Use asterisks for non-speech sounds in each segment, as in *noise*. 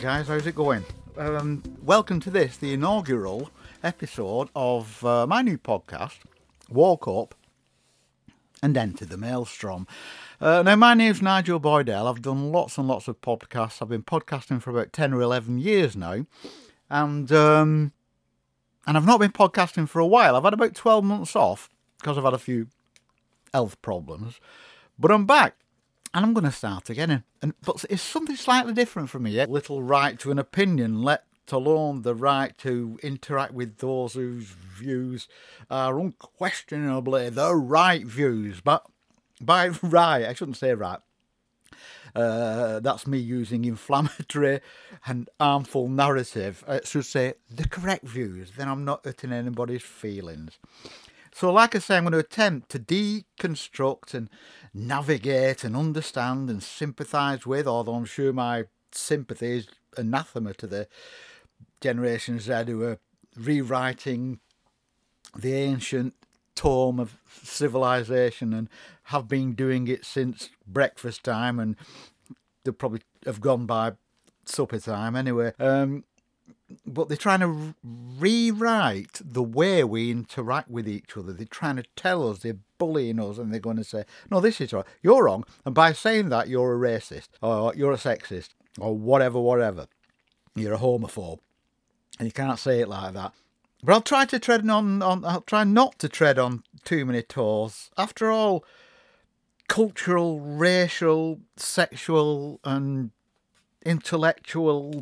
Guys, how's it going? Um, welcome to this, the inaugural episode of uh, my new podcast, Walk Up and Enter the Maelstrom. Uh, now, my name's Nigel Boydell. I've done lots and lots of podcasts. I've been podcasting for about 10 or 11 years now. And, um, and I've not been podcasting for a while. I've had about 12 months off because I've had a few health problems. But I'm back and I'm going to start again. And, but it's something slightly different for me. A little right to an opinion, let alone the right to interact with those whose views are unquestionably the right views. But by *laughs* right, I shouldn't say right. Uh, that's me using inflammatory and harmful narrative. I should say the correct views. Then I'm not hurting anybody's feelings. So, like I say, I'm going to attempt to deconstruct and navigate and understand and sympathise with, although I'm sure my sympathy is anathema to the Generation Z who are rewriting the ancient tome of civilization and have been doing it since breakfast time and they probably have gone by supper time anyway. Um, but they're trying to rewrite the way we interact with each other. They're trying to tell us, they're bullying us, and they're going to say, no, this is right, you're wrong. And by saying that, you're a racist, or you're a sexist, or whatever, whatever. You're a homophobe. And you can't say it like that. But I'll try to tread on, on I'll try not to tread on too many toes. After all, cultural, racial, sexual, and intellectual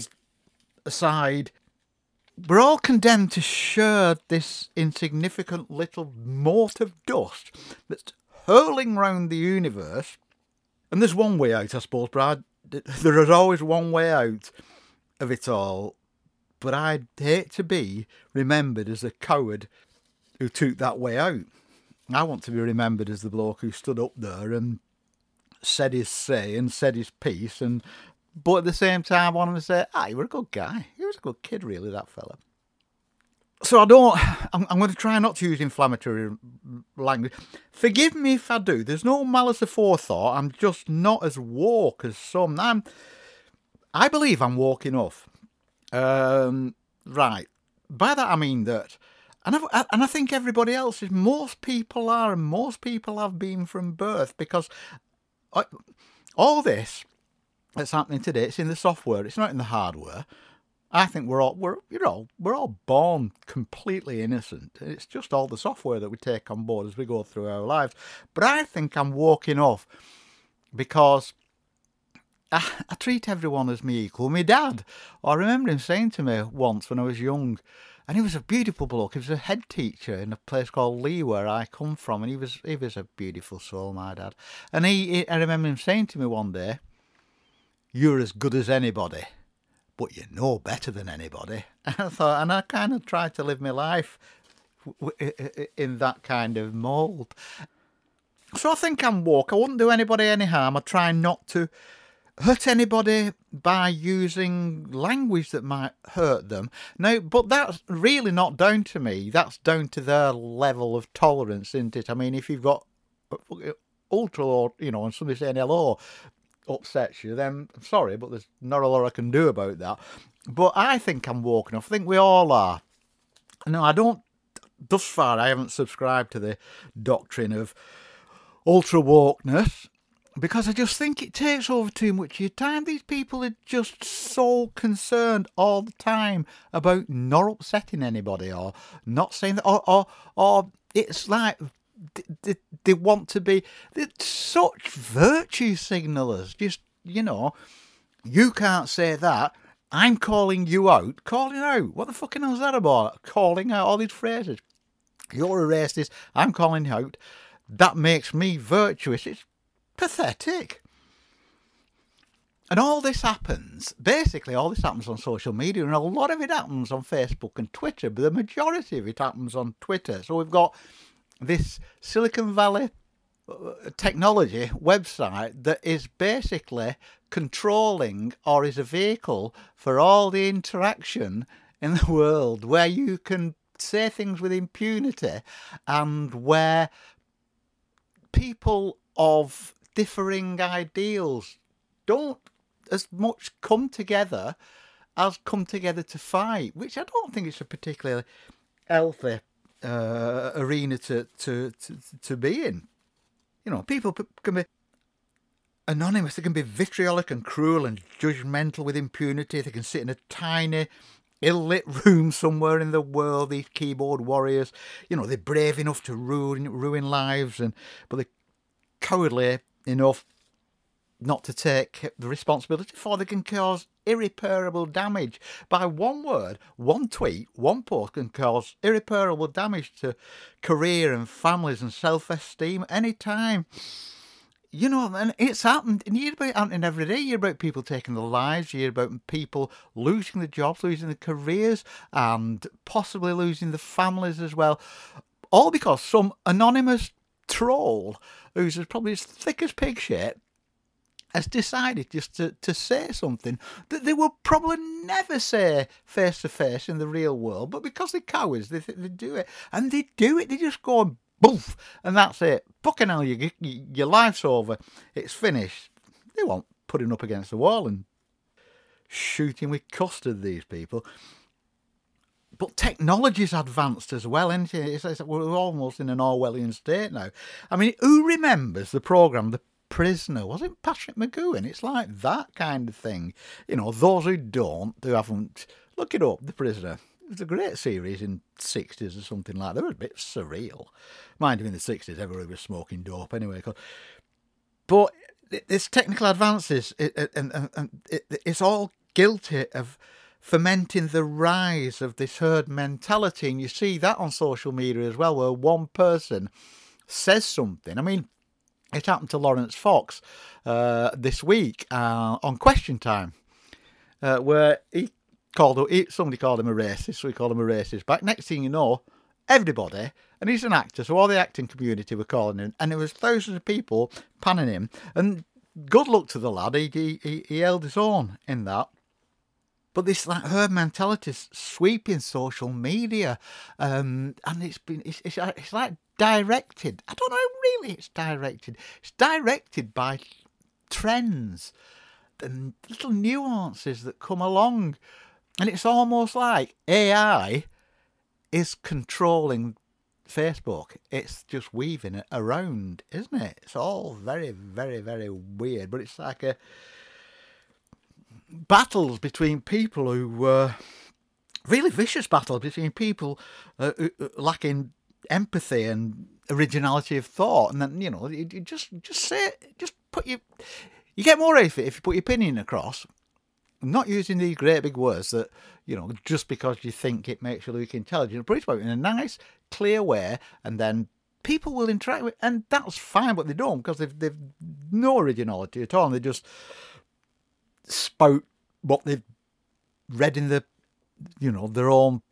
aside, we're all condemned to share this insignificant little mote of dust that's hurling round the universe. And there's one way out, I suppose, Brad. There is always one way out of it all. But I'd hate to be remembered as a coward who took that way out. I want to be remembered as the bloke who stood up there and said his say and said his piece and but at the same time, I want to say, ah, you were a good guy. He was a good kid, really, that fella. So I don't, I'm, I'm going to try not to use inflammatory language. Forgive me if I do. There's no malice aforethought. I'm just not as woke as some. I'm, I believe I'm woke enough. Um, right. By that I mean that, and I, and I think everybody else is. Most people are, and most people have been from birth because I, all this that's happening today. It's in the software. It's not in the hardware. I think we're all we're you know we're all born completely innocent. It's just all the software that we take on board as we go through our lives. But I think I'm walking off because I, I treat everyone as me equal. My dad, I remember him saying to me once when I was young, and he was a beautiful bloke. He was a head teacher in a place called Lee, where I come from, and he was he was a beautiful soul, my dad. And he, he I remember him saying to me one day you're as good as anybody, but you know better than anybody. *laughs* And I thought, and I kind of tried to live my life in that kind of mould. So I think I'm woke. I wouldn't do anybody any harm. I try not to hurt anybody by using language that might hurt them. No, but that's really not down to me. That's down to their level of tolerance, isn't it? I mean, if you've got uh, ultra, or you know, and somebody saying hello, upsets you, then I'm sorry, but there's not a lot I can do about that. But I think I'm woke enough. I think we all are. No, I don't. Thus far, I haven't subscribed to the doctrine of ultra wokeness because I just think it takes over too much of your time. These people are just so concerned all the time about not upsetting anybody or not saying that, or, or, or it's like they, they want to be such virtue signalers. Just you know, you can't say that. I'm calling you out. Calling out. What the fucking is that about? Calling out all these phrases. You're a racist. I'm calling out. That makes me virtuous. It's pathetic. And all this happens, basically, all this happens on social media, and a lot of it happens on Facebook and Twitter, but the majority of it happens on Twitter. So we've got this Silicon Valley uh, technology website that is basically controlling or is a vehicle for all the interaction in the world where you can say things with impunity and where people of differing ideals don't as much come together as come together to fight, which I don't think it's a particularly healthy uh, arena to, to, to, to be in. You know, people can be anonymous, they can be vitriolic and cruel and judgmental with impunity. They can sit in a tiny, ill lit room somewhere in the world, these keyboard warriors. You know, they're brave enough to ruin, ruin lives, and but they're cowardly enough not to take the responsibility for. They can cause irreparable damage. By one word, one tweet, one post can cause irreparable damage to career and families and self esteem any time. You know, and it's happened. And you hear about it happening every day. You hear about people taking their lives. You hear about people losing their jobs, losing their careers, and possibly losing their families as well. All because some anonymous troll who's probably as thick as pig shit has decided just to, to say something that they will probably never say face to face in the real world, but because they're cowards, they they do it, and they do it. They just go boof, and that's it. Fucking hell, you, you, your life's over. It's finished. They won't putting up against the wall and shooting with custard. These people. But technology's advanced as well, isn't it? It's, it's, we're almost in an Orwellian state now. I mean, who remembers the programme, The Prisoner? Was it Patrick McGoohan? It's like that kind of thing. You know, those who don't, who haven't, look it up, The Prisoner. It was a great series in 60s or something like that. It was a bit surreal. Mind you, in the 60s, everybody was smoking dope anyway. But this technical advances, and, and, and it, it's all guilty of fermenting the rise of this herd mentality. And you see that on social media as well, where one person says something. I mean, it happened to Laurence Fox uh, this week uh, on Question Time, uh, where he called he, somebody called him a racist, so he called him a racist. But next thing you know, everybody, and he's an actor, so all the acting community were calling him, and there was thousands of people panning him. And good luck to the lad, he he, he held his own in that. But this like herd mentality is sweeping social media, um, and it's been it's, it's, it's like directed. I don't know really it's directed. It's directed by trends and little nuances that come along, and it's almost like AI is controlling Facebook. It's just weaving it around, isn't it? It's all very, very, very weird. But it's like a battles between people who were really vicious battles between people uh, lacking empathy and originality of thought, and then you know you, you just just say just put your you get more out of it if you put your opinion across. Not using these great big words that, you know, just because you think it makes you look intelligent, but it's in a nice, clear way, and then people will interact with, and that's fine, but they don't because they've they've no originality at all. And they just spout what they've read in the, you know, their own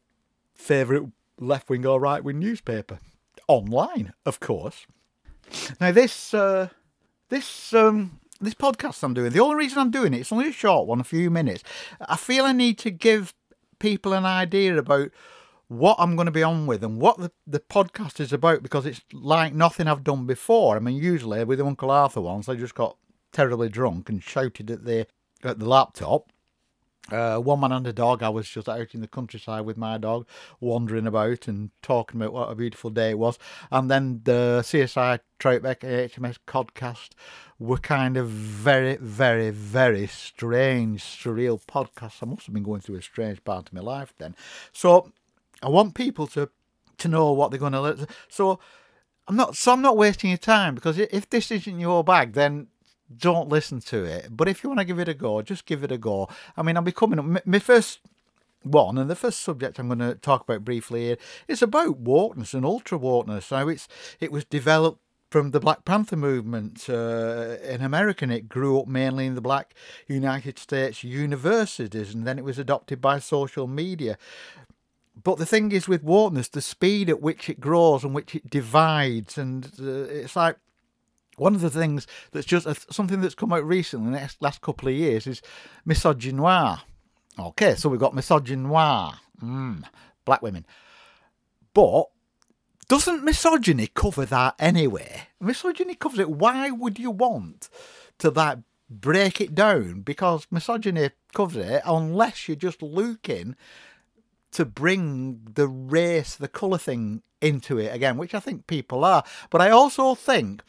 favourite left wing or right wing newspaper online, of course. Now this uh, this um, this podcast I'm doing, the only reason I'm doing it, it's only a short one, a few minutes. I feel I need to give people an idea about what I'm going to be on with and what the, the podcast is about because it's like nothing I've done before. I mean, usually with the Uncle Arthur ones, I just got terribly drunk and shouted at the at the laptop. Uh, one man and a dog. I was just out in the countryside with my dog, wandering about and talking about what a beautiful day it was. And then the CSI Troutbeck HMS podcast were kind of very, very, very strange, surreal podcasts. I must have been going through a strange part of my life then. So I want people to to know what they're going to. So I'm not. So I'm not wasting your time because if this isn't your bag, then don't listen to it. But if you want to give it a go, just give it a go. I mean, I'll be coming up. My first one and the first subject I'm going to talk about briefly here is about wokeness and ultra wokeness. Now, it's it was developed from the Black Panther movement uh, in America, and it grew up mainly in the black United States universities, and then it was adopted by social media. But the thing is with wokeness, the speed at which it grows and which it divides, and uh, it's like one of the things that's just a, something that's come out recently in the last couple of years is misogynoir. Okay, so we've got misogynoir, mm, black women. But doesn't misogyny cover that anyway? Misogyny covers it. Why would you want to like break it down because misogyny covers it unless you're just looking to bring the race, the colour thing into it again, which I think people are. But I also think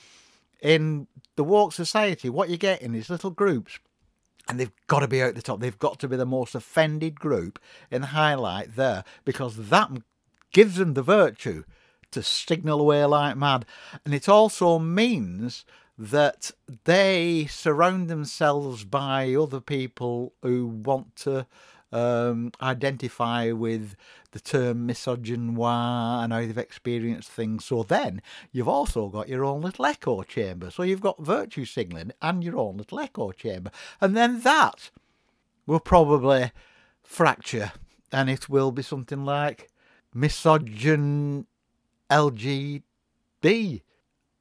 in the Walk society, what you get in these little groups, and they've got to be out the top, they've got to be the most offended group in the highlight there because that gives them the virtue to signal away like mad. And it also means that they surround themselves by other people who want to um, identify with the term misogynoir and how they've experienced things. So then you've also got your own little echo chamber. So you've got virtue signalling and your own little echo chamber. And then that will probably fracture and it will be something like misogyn LGB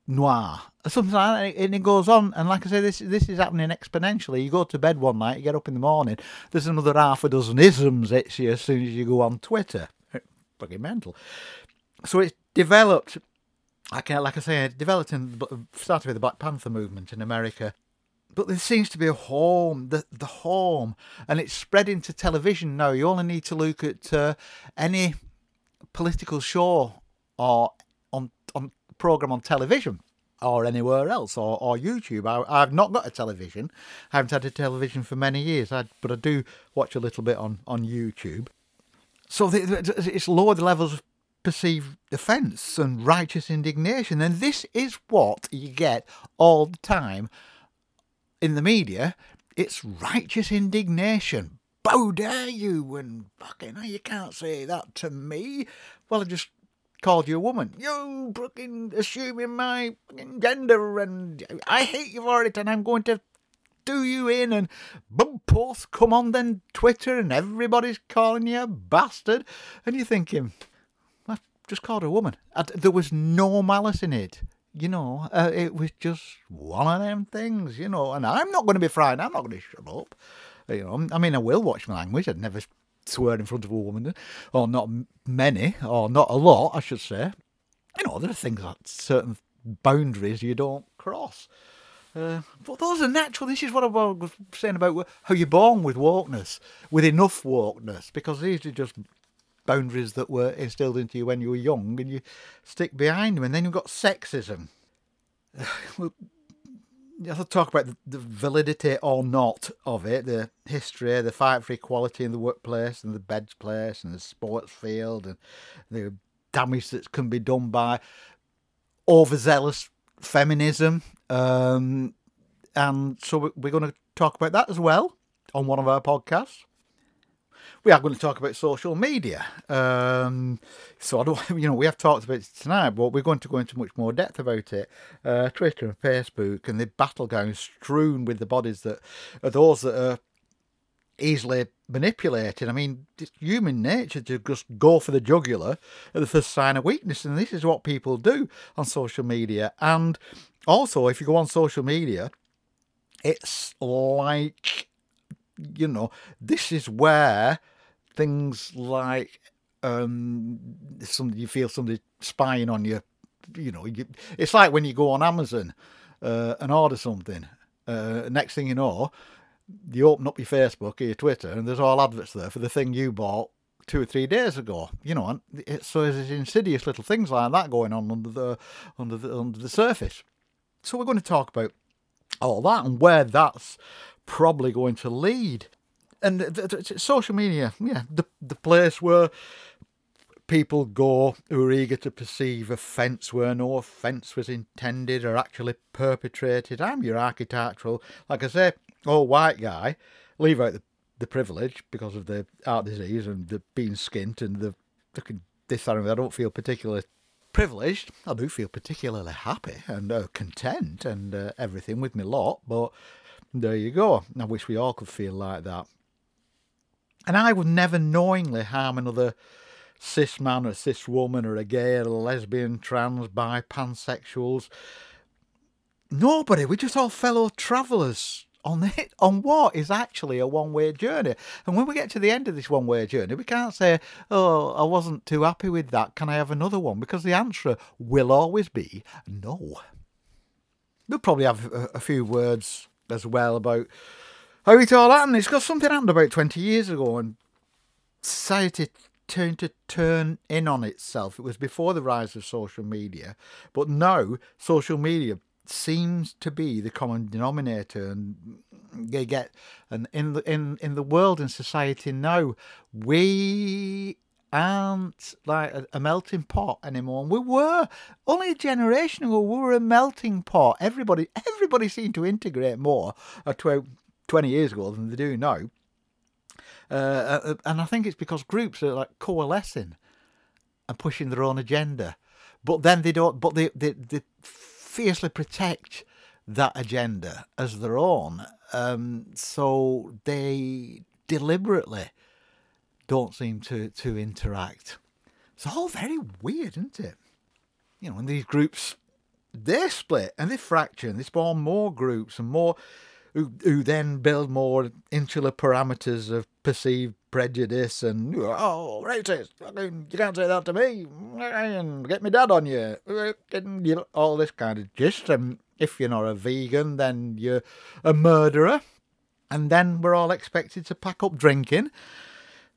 noir something like that, and it goes on. And like I say, this this is happening exponentially. You go to bed one night, you get up in the morning, there's another half a dozen isms hits you as soon as you go on Twitter. Fucking mental. So it's developed. Like, like I say, it developed and started with the Black Panther movement in America. But there seems to be a home, the the home, and it's spread into television now. You only need to look at uh, any political show or on on program on television or anywhere else or, or YouTube. I, have not got a television. I haven't had a television for many years, I, but I do watch a little bit on, on YouTube. So the, the, it's lowered the levels of perceived offence and righteous indignation. And this is what you get all the time in the media. It's righteous indignation. How dare you? And fucking, you can't say that to me. Well, I just called you a woman. You fucking assuming my gender, and I hate you for it, and I'm going to do you in and bum posts come on then Twitter and everybody's calling you a bastard. And you're thinking I just called a woman. There was no malice in it you know uh, it was just one of them things you know and I'm not going to be frightened I'm not going to shut up. You know I mean I will watch my language I'd never swear in front of a woman, or not many, or not a lot, I should say. You know, there are things like certain boundaries you don't cross. Uh, but those are natural. This is what I was saying about how you're born with wokeness, with enough wokeness, because these are just boundaries that were instilled into you when you were young, and you stick behind them. And then you've got sexism. *sighs* to talk about the, the, validity or not of it, the history, the fight for equality in the workplace and the beds place and the sports field and the damage that can be done by overzealous feminism. Um, and so we're going to talk about that as well on one of our podcasts we are going to talk about social media. Um, so I don't, *laughs* you know, we have talked about it tonight, but we're going to go into much more depth about it. Uh, Twitter and Facebook and the battlegrounds strewn with the bodies that are those that are easily manipulated. I mean, it's human nature to just go for the jugular at the first sign of weakness, and this is what people do on social media. And also, if you go on social media, it's like you know, this is where things like um, somebody you feel somebody spying on you. You know, you, it's like when you go on Amazon uh, and order something. Uh, next thing you know, you open up your Facebook or your Twitter, and there's all adverts there for the thing you bought two or three days ago. You know, and it, so there's insidious little things like that going on under the under the under the surface. So we're going to talk about all that and where that's probably going to lead and the, the, social media, yeah, the the place where people go who are eager to perceive offence where no offence was intended or actually perpetrated. I'm your architectural, like I say, old white guy, leave out the, the privilege because of the heart disease and the being skint and the fucking this that and I don't feel particularly privileged. I do feel particularly happy and uh, content and uh, everything with me lot, but there you go. I wish we all could feel like that. And I would never knowingly harm another cis man or cis woman or a gay or a lesbian, trans, bi, pansexuals. Nobody. We're just all fellow travellers on it on what is actually a one way journey. And when we get to the end of this one way journey, we can't say, Oh, I wasn't too happy with that. Can I have another one? Because the answer will always be no. We'll probably have a, a few words as well about how it all happened. It's got something happened about 20 years ago and society turned to turn in on itself. It was before the rise of social media, but now social media seems to be the common denominator and they get and in the in in the world and society now we aren't like a, a, melting pot anymore. And we were only a generation ago. We were a melting pot. Everybody, everybody seemed to integrate more uh, 20 years ago than they do now. Uh, uh, and I think it's because groups are like coalescing and pushing their own agenda, but then they don't. But they they, they fiercely protect that agenda as their own. Um, so they deliberately don't seem to to interact. It's all very weird, isn't it? You know, when these groups they split and they fracture and they spawn more groups and more who, who then build more insular parameters of perceived prejudice and oh racist you can't say that to me and get me dad on you and all this kind of gist and if you're not a vegan then you're a murderer and then we're all expected to pack up drinking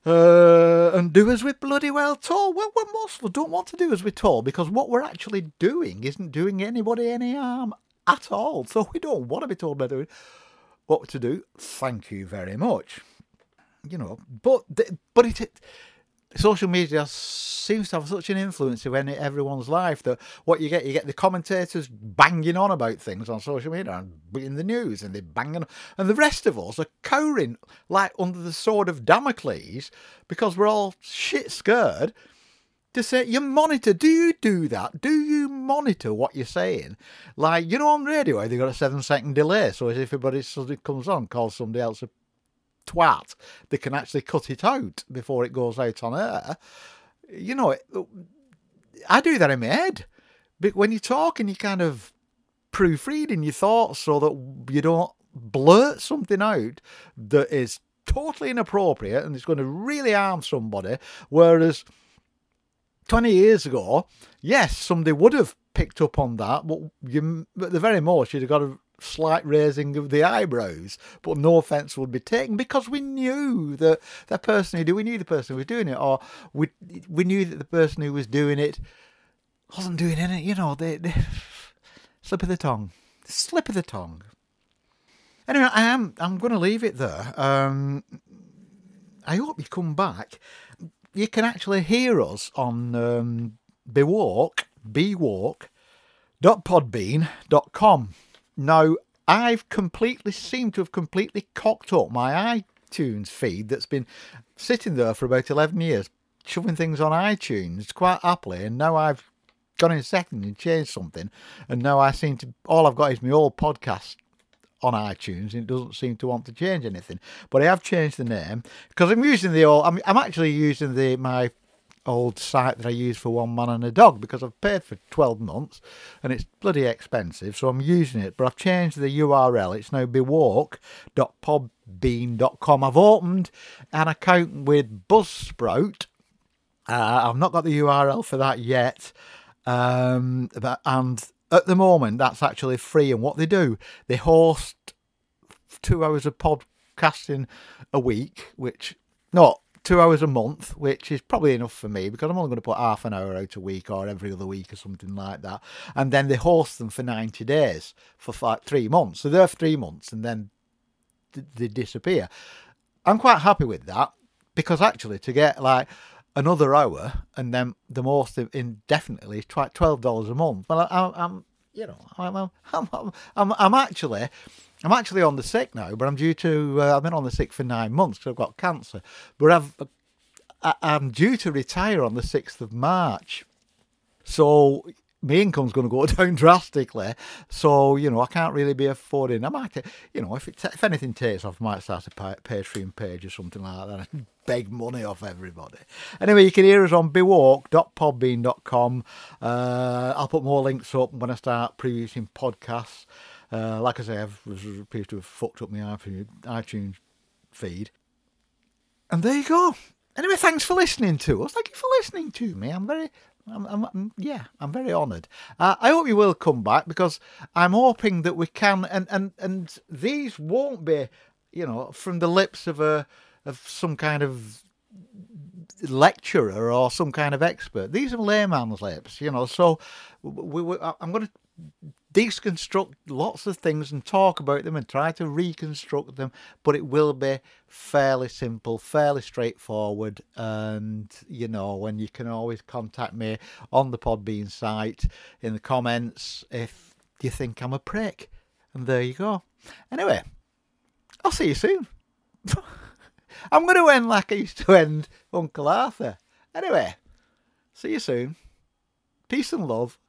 uh, and do as we're bloody well told. Well, we most don't want to do as we're told because what we're actually doing isn't doing anybody any harm at all. So we don't want to be told by doing what to do. Thank you very much. You know, but but it social media seems to have such an influence in everyone's life that what you get, you get the commentators banging on about things on social media and in the news, and they banging, and the rest of us are cowering like under the sword of Damocles because we're all shit scared to say you monitor. Do you do that? Do you monitor what you're saying? Like you know on radio, they've got a seven second delay, so if everybody suddenly comes on, calls somebody else a twat, they can actually cut it out before it goes out on air. You know, I do that in my head. But when you're talking, you kind of proofreading your thoughts so that you don't blurt something out that is totally inappropriate and it's going to really harm somebody. Whereas 20 years ago, yes, somebody would have picked up on that, but you, at the very most, you'd have got a slight raising of the eyebrows, but no offence would be taken because we knew that the person who did, we knew the person who was doing it, or we we knew that the person who was doing it wasn't doing it. You know, the slip of the tongue, slip of the tongue. Anyway, I am I'm going to leave it there. Um, I hope you come back. You can actually hear us on um, Bewalk, bewalk.podbean.com. Now, I've completely seemed to have completely cocked up my iTunes feed that's been sitting there for about 11 years, shoving things on iTunes quite happily, and now I've gone in second and changed something, and now I seem to all I've got is my old podcast on iTunes, and it doesn't seem to want to change anything. But I have changed the name because I'm using the old. I'm, I'm actually using the my old site that I use for one man and a dog because I've paid for 12 months and it's bloody expensive, so I'm using it. But I've changed the URL. It's now bewalk.podbean.com. I've opened an account with Buzzsprout. Uh, I've not got the URL for that yet. Um, but, and at the moment, that's actually free. And what they do, they host two hours of podcasting a week, which not two hours a month, which is probably enough for me because I'm only going to put half an hour out a week or every other week or something like that. And then they host them for 90 days for like three months. So they're three months and then they disappear. I'm quite happy with that because actually to get like another hour and then the most indefinitely twelve dollars a month. Well, I, am you know, *laughs* I'm, I'm, I'm, I'm actually I'm actually on the sick now, but I'm due to. Uh, I've been on the sick for nine months because I've got cancer. But I've, I'm due to retire on the sixth of March, so my income's going to go *laughs* down drastically. So you know, I can't really be affording. I might, you know, if it, if anything takes off, I might start a Patreon page or something like that. and *laughs* beg money off everybody. Anyway, you can hear us on bewalk.podbean.com. Uh, I'll put more links up when I start producing podcasts. Uh, like I say, I've appears to have fucked up my iTunes feed. And there you go. Anyway, thanks for listening to us. Thank you for listening to me. I'm very, I'm, I'm, I'm yeah, I'm very honoured. Uh, I hope you will come back because I'm hoping that we can, and and and these won't be, you know, from the lips of a of some kind of lecturer or some kind of expert. These are layman's lips, you know. So we, we, I'm going to deconstruct lots of things and talk about them and try to reconstruct them, but it will be fairly simple, fairly straightforward. And you know, when you can always contact me on the Podbean site in the comments if you think I'm a prick. And there you go. Anyway, I'll see you soon. *laughs* I'm going to end like I used to end Uncle Arthur. Anyway, see you soon. Peace and love.